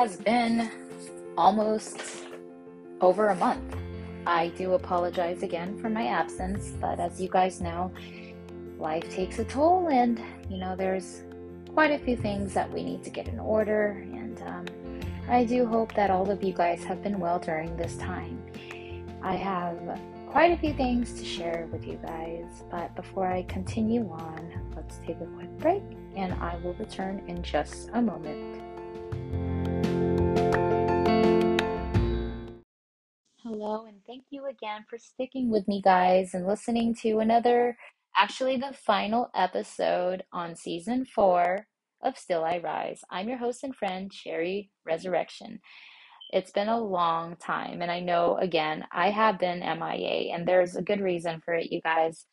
has been almost over a month. I do apologize again for my absence, but as you guys know, life takes a toll, and you know, there's quite a few things that we need to get in order. And um, I do hope that all of you guys have been well during this time. I have quite a few things to share with you guys, but before I continue on, let's take a quick break and I will return in just a moment. Hello, and thank you again for sticking with me, guys, and listening to another, actually, the final episode on season four of Still I Rise. I'm your host and friend, Sherry Resurrection. It's been a long time, and I know, again, I have been MIA, and there's a good reason for it, you guys.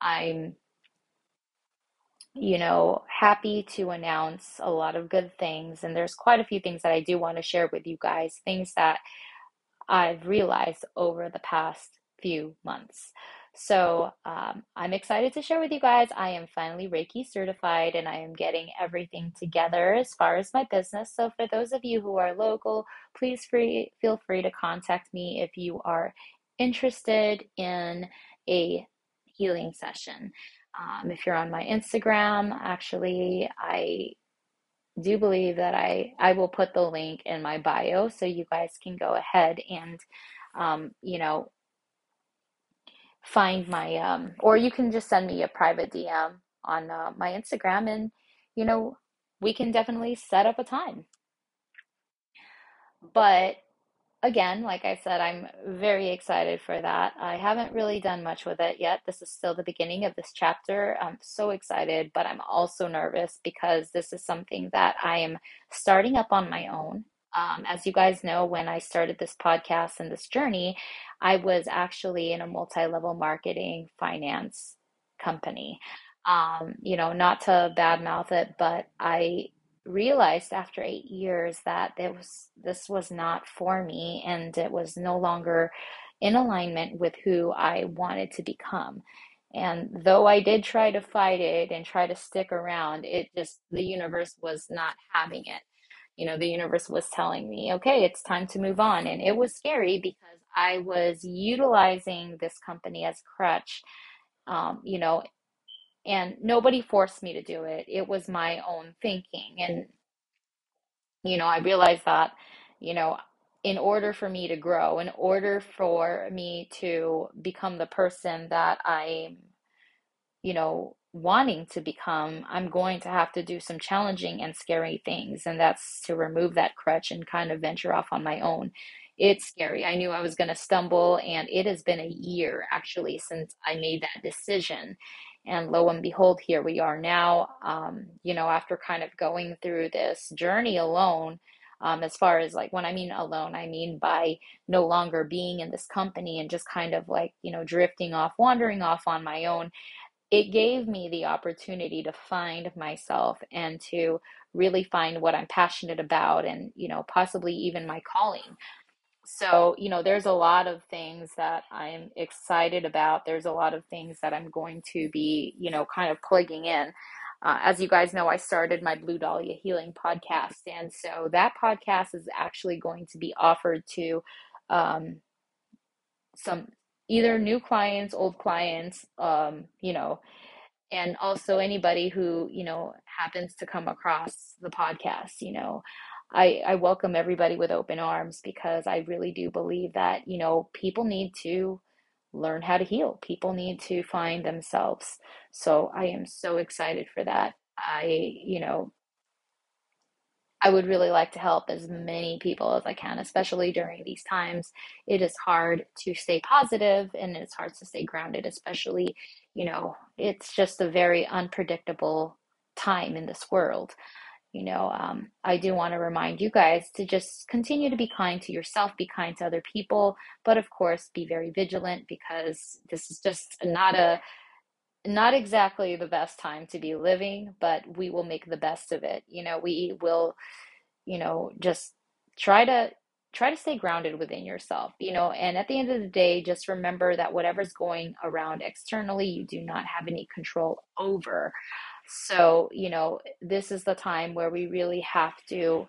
I'm, you know, happy to announce a lot of good things, and there's quite a few things that I do want to share with you guys, things that I've realized over the past few months. So um, I'm excited to share with you guys. I am finally Reiki certified and I am getting everything together as far as my business. So for those of you who are local, please free, feel free to contact me if you are interested in a healing session. Um, if you're on my Instagram, actually, I do believe that I, I will put the link in my bio so you guys can go ahead and, um, you know, find my, um, or you can just send me a private DM on uh, my Instagram and, you know, we can definitely set up a time. But again, like I said, I'm very excited for that. I haven't really done much with it yet. This is still the beginning of this chapter. I'm so excited, but I'm also nervous because this is something that I am starting up on my own. Um, as you guys know, when I started this podcast and this journey, I was actually in a multi level marketing finance company. Um, you know, not to badmouth it, but I realized after eight years that it was this was not for me and it was no longer in alignment with who I wanted to become. And though I did try to fight it and try to stick around, it just the universe was not having it. You know, the universe was telling me, okay, it's time to move on. And it was scary because I was utilizing this company as crutch, um, you know, and nobody forced me to do it. It was my own thinking. And, you know, I realized that, you know, in order for me to grow, in order for me to become the person that I'm, you know, wanting to become, I'm going to have to do some challenging and scary things. And that's to remove that crutch and kind of venture off on my own. It's scary. I knew I was going to stumble, and it has been a year actually since I made that decision. And lo and behold, here we are now, um, you know, after kind of going through this journey alone. Um, as far as like when I mean alone, I mean by no longer being in this company and just kind of like, you know, drifting off, wandering off on my own. It gave me the opportunity to find myself and to really find what I'm passionate about and, you know, possibly even my calling. So, you know, there's a lot of things that I'm excited about. There's a lot of things that I'm going to be, you know, kind of plugging in. Uh, as you guys know, I started my Blue Dahlia Healing podcast. And so that podcast is actually going to be offered to um, some either new clients, old clients, um, you know, and also anybody who, you know, happens to come across the podcast, you know. I, I welcome everybody with open arms because I really do believe that, you know, people need to learn how to heal. People need to find themselves. So I am so excited for that. I, you know, I would really like to help as many people as I can, especially during these times. It is hard to stay positive and it's hard to stay grounded, especially, you know, it's just a very unpredictable time in this world you know, um, I do want to remind you guys to just continue to be kind to yourself, be kind to other people, but of course, be very vigilant because this is just not a not exactly the best time to be living, but we will make the best of it. You know, we will, you know, just try to try to stay grounded within yourself, you know, and at the end of the day, just remember that whatever's going around externally, you do not have any control over. So, you know, this is the time where we really have to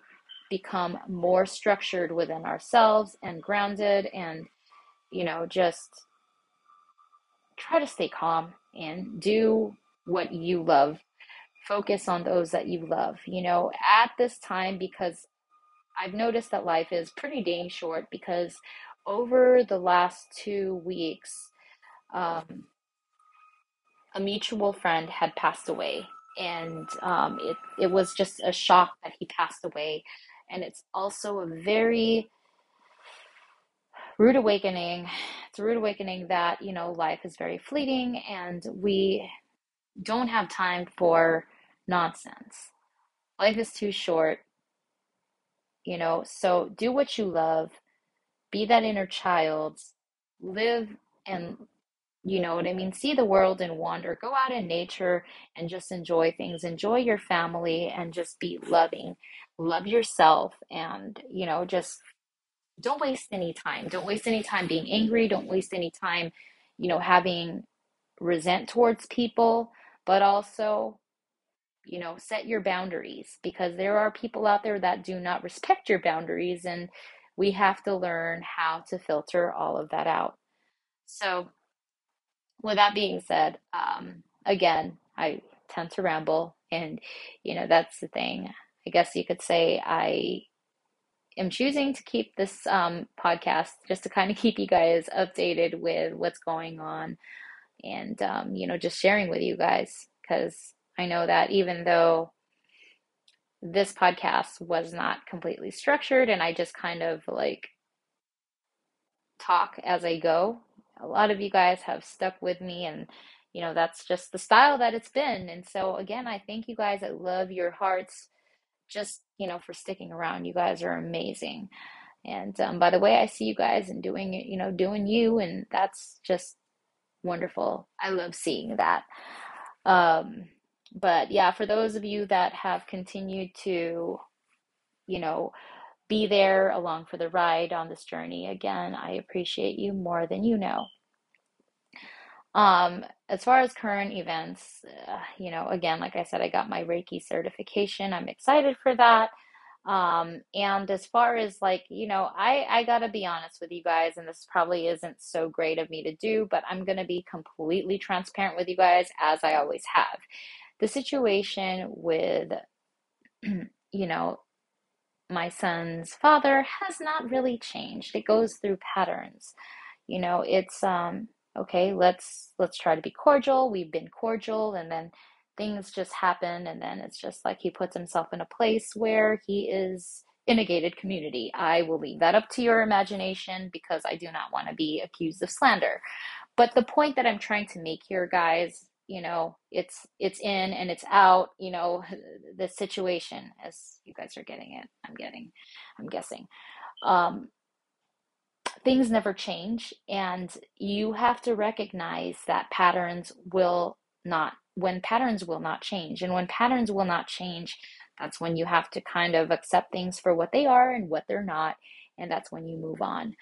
become more structured within ourselves and grounded and, you know, just try to stay calm and do what you love. Focus on those that you love. You know, at this time, because I've noticed that life is pretty dang short because over the last two weeks, um, a mutual friend had passed away. And um, it, it was just a shock that he passed away. And it's also a very rude awakening. It's a rude awakening that, you know, life is very fleeting and we don't have time for nonsense. Life is too short, you know, so do what you love, be that inner child, live and you know what I mean? See the world and wander. Go out in nature and just enjoy things. Enjoy your family and just be loving. Love yourself and, you know, just don't waste any time. Don't waste any time being angry. Don't waste any time, you know, having resent towards people, but also, you know, set your boundaries because there are people out there that do not respect your boundaries and we have to learn how to filter all of that out. So, with that being said, um, again, I tend to ramble, and you know, that's the thing. I guess you could say I am choosing to keep this um, podcast just to kind of keep you guys updated with what's going on and, um, you know, just sharing with you guys because I know that even though this podcast was not completely structured and I just kind of like talk as I go, a lot of you guys have stuck with me and you know that's just the style that it's been. And so again i thank you guys. I love your hearts just you know for sticking around. You guys are amazing. And um, by the way i see you guys and doing it, you know doing you and that's just wonderful. I love seeing that. Um, but yeah for those of you that have continued to you know be there along for the ride on this journey again i appreciate you more than you know um, as far as current events, uh, you know, again, like I said, I got my Reiki certification. I'm excited for that. Um, and as far as like, you know, I I gotta be honest with you guys, and this probably isn't so great of me to do, but I'm gonna be completely transparent with you guys as I always have. The situation with, you know, my son's father has not really changed. It goes through patterns. You know, it's um okay let's let's try to be cordial we've been cordial and then things just happen and then it's just like he puts himself in a place where he is in a gated community i will leave that up to your imagination because i do not want to be accused of slander but the point that i'm trying to make here guys you know it's it's in and it's out you know the situation as you guys are getting it i'm getting i'm guessing. Um things never change and you have to recognize that patterns will not when patterns will not change and when patterns will not change that's when you have to kind of accept things for what they are and what they're not and that's when you move on.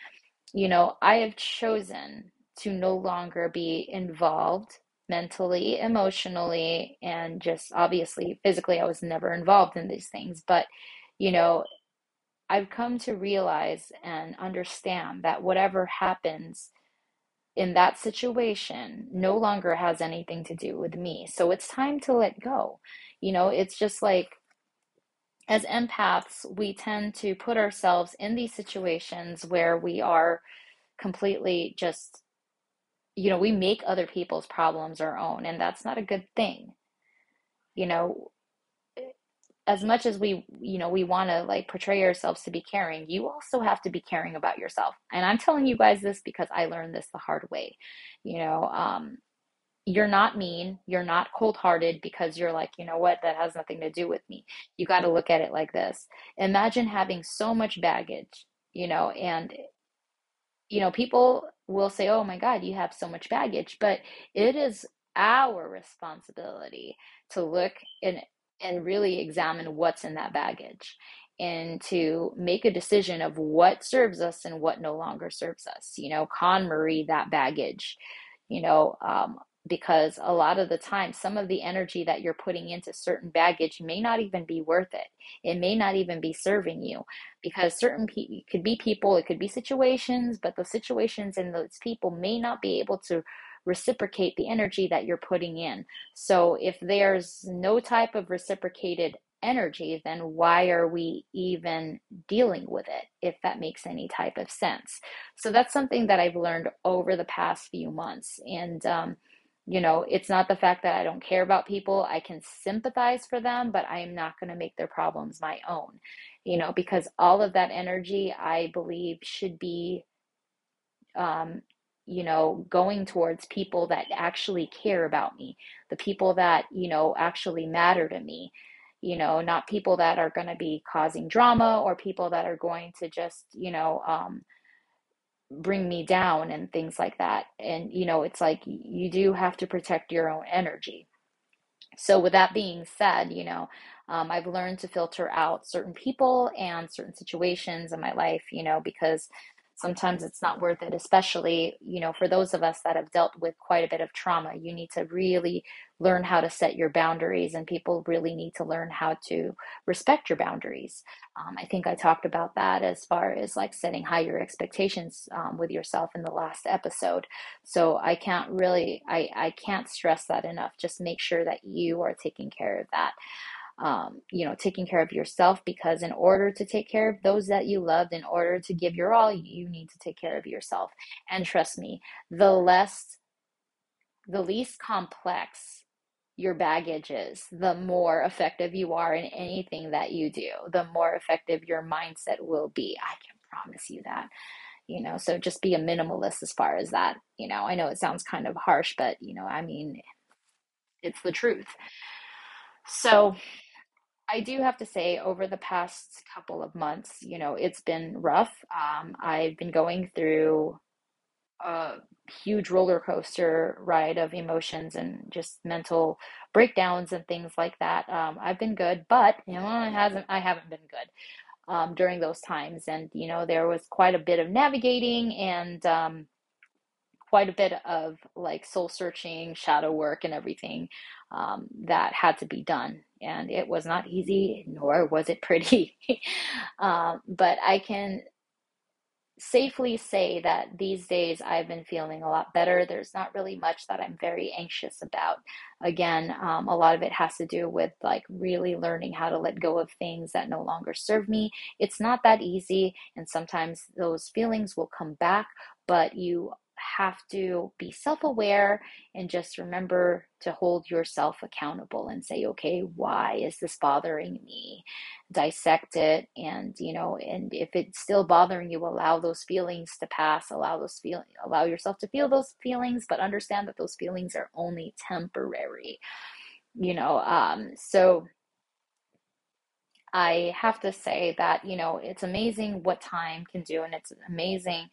You know i have chosen to no longer be involved mentally emotionally and just obviously physically i was never involved in these things but you know I've come to realize and understand that whatever happens in that situation no longer has anything to do with me. So it's time to let go. You know, it's just like as empaths, we tend to put ourselves in these situations where we are completely just, you know, we make other people's problems our own, and that's not a good thing. You know, as much as we you know we want to like portray ourselves to be caring you also have to be caring about yourself. And i'm telling you guys this because i learned this the hard way. You know um you're not mean you're not cold-hearted because you're like you know what? That has nothing to do with me. You got to look at it like this. Imagine having so much baggage you know and you know people will say oh my god you have so much baggage but it is our responsibility to look and and really examine what's in that baggage and to make a decision of what serves us and what no longer serves us. You know, KonMari that baggage. You know, um, because a lot of the time some of the energy that you're putting into certain baggage may not even be worth it. It may not even be serving you because certain people could be people it could be situations but those situations and those people may not be able to reciprocate the energy that you're putting in. So if there's no type of reciprocated energy then why are we even dealing with it if that makes any type of sense? So that's something that i've learned over the past few months and um, you know, it's not the fact that I don't care about people. I can sympathize for them, but I am not going to make their problems my own, you know, because all of that energy, I believe, should be, um, you know, going towards people that actually care about me, the people that, you know, actually matter to me, you know, not people that are going to be causing drama or people that are going to just, you know, um, bring me down and things like that. And, you know, it's like you do have to protect your own energy. So, with that being said, you know, um, I've learned to filter out certain people and certain situations in my life, you know, because sometimes it's not worth it, especially, you know, for those of us that have dealt with quite a bit of trauma. You need to really learn how to set your boundaries, and people really need to learn how to respect your boundaries. Um, I think I talked about that as far as like setting higher expectations um, with yourself in the last episode. So I can't really, I, I can't stress that enough. Just make sure that you are taking care of that um, you know, taking care of yourself because in order to take care of those that you loved, in order to give your all, you need to take care of yourself. And trust me, the less, the least complex your baggage is, the more effective you are in anything that you do, the more effective your mindset will be. I can promise you that. You know, so just be a minimalist as far as that. You know, I know it sounds kind of harsh, but you know, I mean, it's the truth. So, I do have to say, over the past couple of months, you know, it's been rough. Um, I've been going through a huge roller coaster ride of emotions and just mental breakdowns and things like that. Um, I've been good, but you know, it hasn't. I haven't been good um, during those times, and you know, there was quite a bit of navigating and um, quite a bit of like soul searching, shadow work, and everything um, that had to be done. And it was not easy, nor was it pretty. um, but I can safely say that these days I've been feeling a lot better. There's not really much that I'm very anxious about. Again, um, a lot of it has to do with like really learning how to let go of things that no longer serve me. It's not that easy, and sometimes those feelings will come back, but you have to be self aware and just remember to hold yourself accountable and say, okay, why is this bothering me? Dissect it. And, you know, and if it's still bothering you, allow those feelings to pass, allow those feel, allow yourself to feel those feelings, but understand that those feelings are only temporary, you know. Um, so, I have to say that, you know, it's amazing what time can do, and it's amazing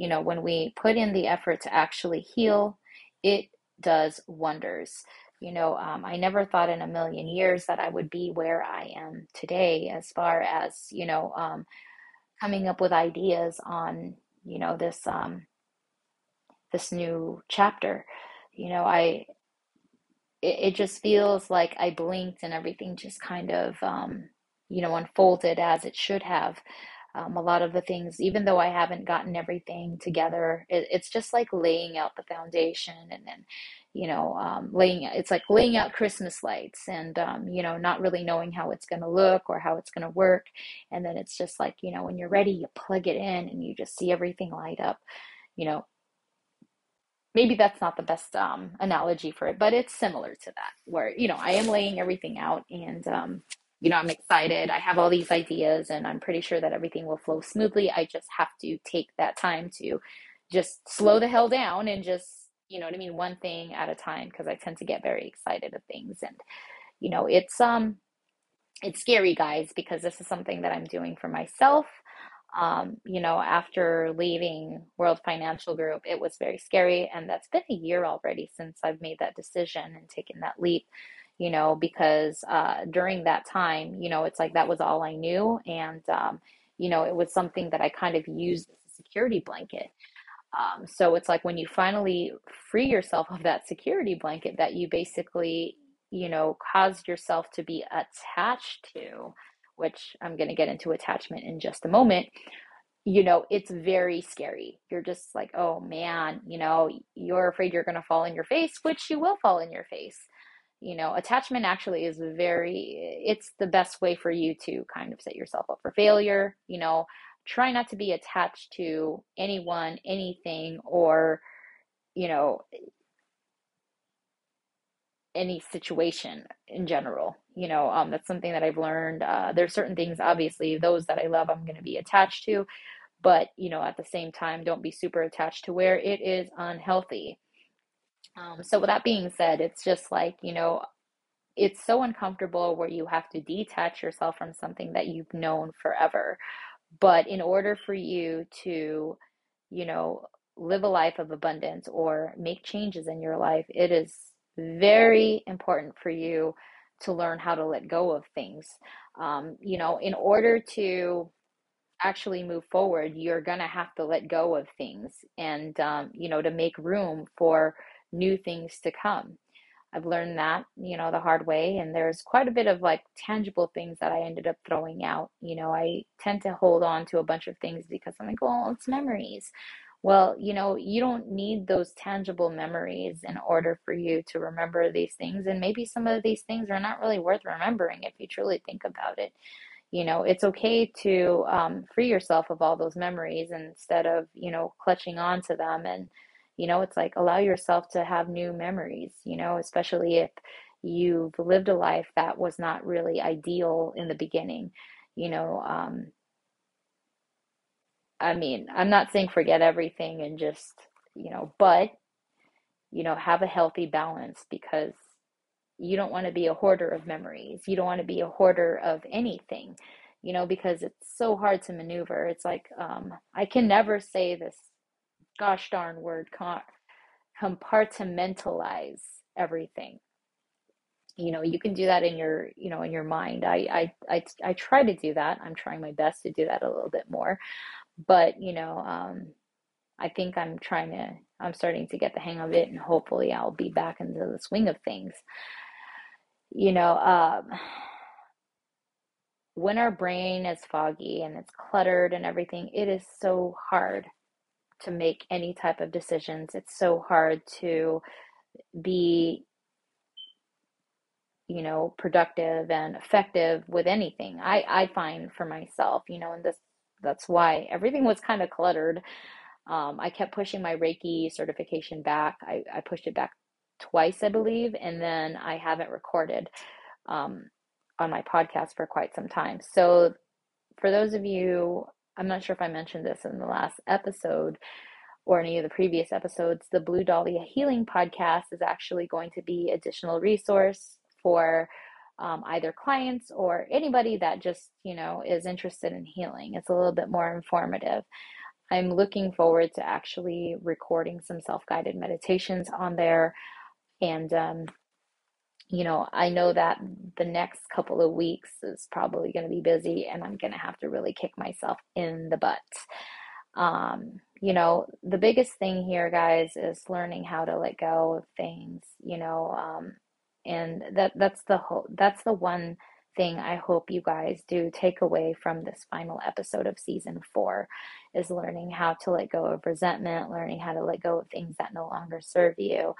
you know, when we put in the effort to actually heal, it does wonders. You know, um, I never thought in a million years that I would be where I am today, as far as, you know, um, coming up with ideas on, you know, this, um, this new chapter. You know, I, it, it just feels like I blinked and everything just kind of, um, you know, unfolded as it should have um, a lot of the things, even though I haven't gotten everything together, it, it's just like laying out the foundation and then, you know, um, laying, it's like laying out Christmas lights and, um, you know, not really knowing how it's going to look or how it's going to work. And then it's just like, you know, when you're ready, you plug it in and you just see everything light up, you know, maybe that's not the best um, analogy for it, but it's similar to that, where you know I am laying everything out, and um, you know, I'm excited. I have all these ideas and I'm pretty sure that everything will flow smoothly. I just have to take that time to just slow the hell down and just, you know what I mean, one thing at a time because I tend to get very excited of things and you know, it's um it's scary guys because this is something that I'm doing for myself. Um, you know, after leaving World Financial Group, it was very scary and that's been a year already since I've made that decision and taken that leap you know, because uh, during that time, you know, it's like that was all I knew. And, um, you know, it was something that I kind of used as a security blanket. Um, so it's like when you finally free yourself of that security blanket that you basically, you know, caused yourself to be attached to, which I'm going to get into attachment in just a moment you know, it's very scary. You're just like, oh man, you know, you're afraid you're going to fall in your face, which you will fall in your face. You know, attachment actually is very, it's the best way for you to kind of set yourself up for failure. You know, try not to be attached to anyone, anything, or, you know, any situation in general. You know, um, that's something that I've learned. Uh, there's certain things, obviously, those that I love, I'm going to be attached to but you know at the same time don't be super attached to where it is unhealthy um, so with that being said it's just like you know it's so uncomfortable where you have to detach yourself from something that you've known forever. But in order for you to you know live a life of abundance or make changes in your life it is very important for you to learn how to let go of things. Um, you know in order to actually move forward, you're going to have to let go of things and, um, you know, to make room for new things to come. I've learned that, you know, the hard way. And there's quite a bit of like tangible things that I ended up throwing out. You know, I tend to hold on to a bunch of things because I'm like, well, it's memories. Well, you know, you don't need those tangible memories in order for you to remember these things. And maybe some of these things are not really worth remembering if you truly think about it you know it's okay to um, free yourself of all those memories instead of you know clutching on to them and you know it's like allow yourself to have new memories you know especially if you've lived a life that was not really ideal in the beginning you know um, i mean i'm not saying forget everything and just you know but you know have a healthy balance because you don't want to be a hoarder of memories. You don't want to be a hoarder of anything, you know, because it's so hard to maneuver. It's like, um, I can never say this gosh darn word, compartmentalize everything. You know, you can do that in your, you know, in your mind. I, I, I, I try to do that. I'm trying my best to do that a little bit more, but you know, um, I think I'm trying to, I'm starting to get the hang of it and hopefully I'll be back into the swing of things you know, um, when our brain is foggy and it's cluttered and everything, it is so hard to make any type of decisions. It's so hard to be, you know, productive and effective with anything. I, I find for myself, you know, and this that's why everything was kind of cluttered. Um, I kept pushing my Reiki certification back. I, I pushed it back twice, I believe, and then I haven't recorded um, on my podcast for quite some time. So, for those of you, I'm not sure if I mentioned this in the last episode or any of the previous episodes, the Blue Dahlia Healing Podcast is actually going to be additional resource for um, either clients or anybody that just you know is interested in healing. It's a little bit more informative. I'm looking forward to actually recording some self guided meditations on there. And, um, you know, I know that the next couple of weeks is probably going to be busy and I'm going to have to really kick myself in the butt. Um, you know, the biggest thing here, guys, is learning how to let go of things, you know, um, and that that's the whole that's the one thing I hope you guys do take away from this final episode of season four is learning how to let go of resentment, learning how to let go of things that no longer serve you,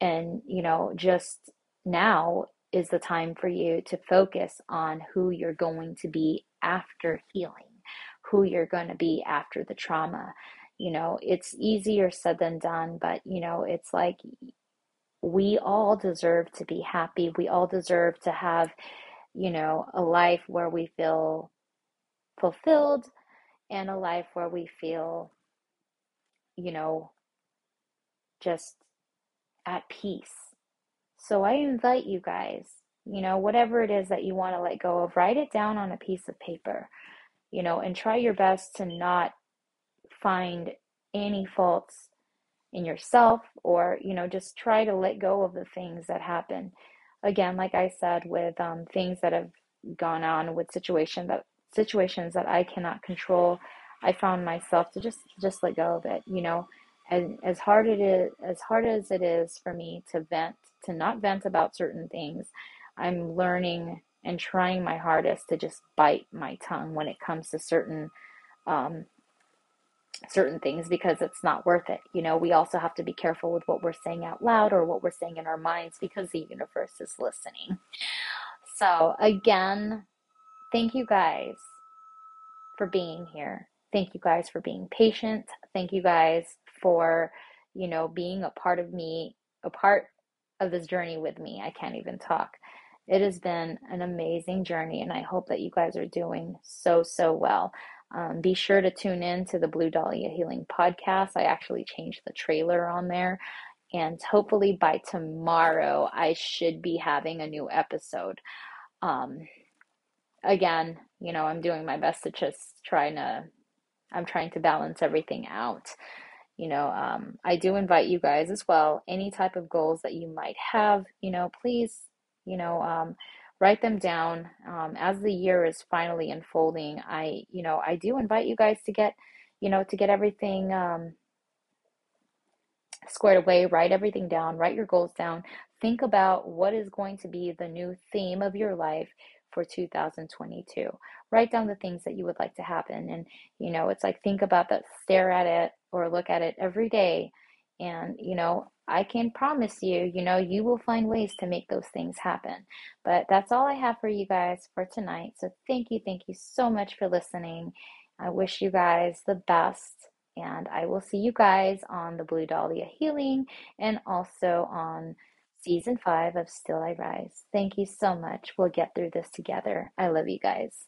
and, you know, just now is the time for you to focus on who you're going to be after healing, who you're going to be after the trauma. You know, it's easier said than done, but, you know, it's like we all deserve to be happy. We all deserve to have, you know, a life where we feel fulfilled and a life where we feel, you know, just at peace. So I invite you guys, you know, whatever it is that you want to let go of, write it down on a piece of paper, you know, and try your best to not find any faults in yourself or, you know, just try to let go of the things that happen. Again, like I said, with um, things that have gone on with situation that situations that I cannot control, I found myself to just just let go of it, you know. And as hard it is as hard as it is for me to vent, to not vent about certain things, I'm learning and trying my hardest to just bite my tongue when it comes to certain um, certain things because it's not worth it. You know, we also have to be careful with what we're saying out loud or what we're saying in our minds because the universe is listening. So, again, thank you guys for being here. Thank you guys for being patient. Thank you guys for, you know, being a part of me, a part of this journey with me. I can't even talk. It has been an amazing journey, and I hope that you guys are doing so, so well. Um, be sure to tune in to the Blue Dahlia Healing podcast. I actually changed the trailer on there, and hopefully by tomorrow, I should be having a new episode. Um, again, you know, I'm doing my best to just trying to, I'm trying to balance everything out. You know, um, I do invite you guys as well, any type of goals that you might have, you know, please, you know, um, write them down. Um, as the year is finally unfolding. I, you know, I do invite you guys to get, you know, to get everything um, squared away, write everything down, write your goals down, think about what is going to be the new theme of your life for 2022. Write down the things that you would like to happen. And, you know, it's like think about that, stare at it or look at it every day. And, you know, I can promise you, you know, you will find ways to make those things happen. But that's all I have for you guys for tonight. So thank you, thank you so much for listening. I wish you guys the best. And I will see you guys on the Blue Dahlia Healing and also on season five of Still I Rise. Thank you so much. We'll get through this together. I love you guys.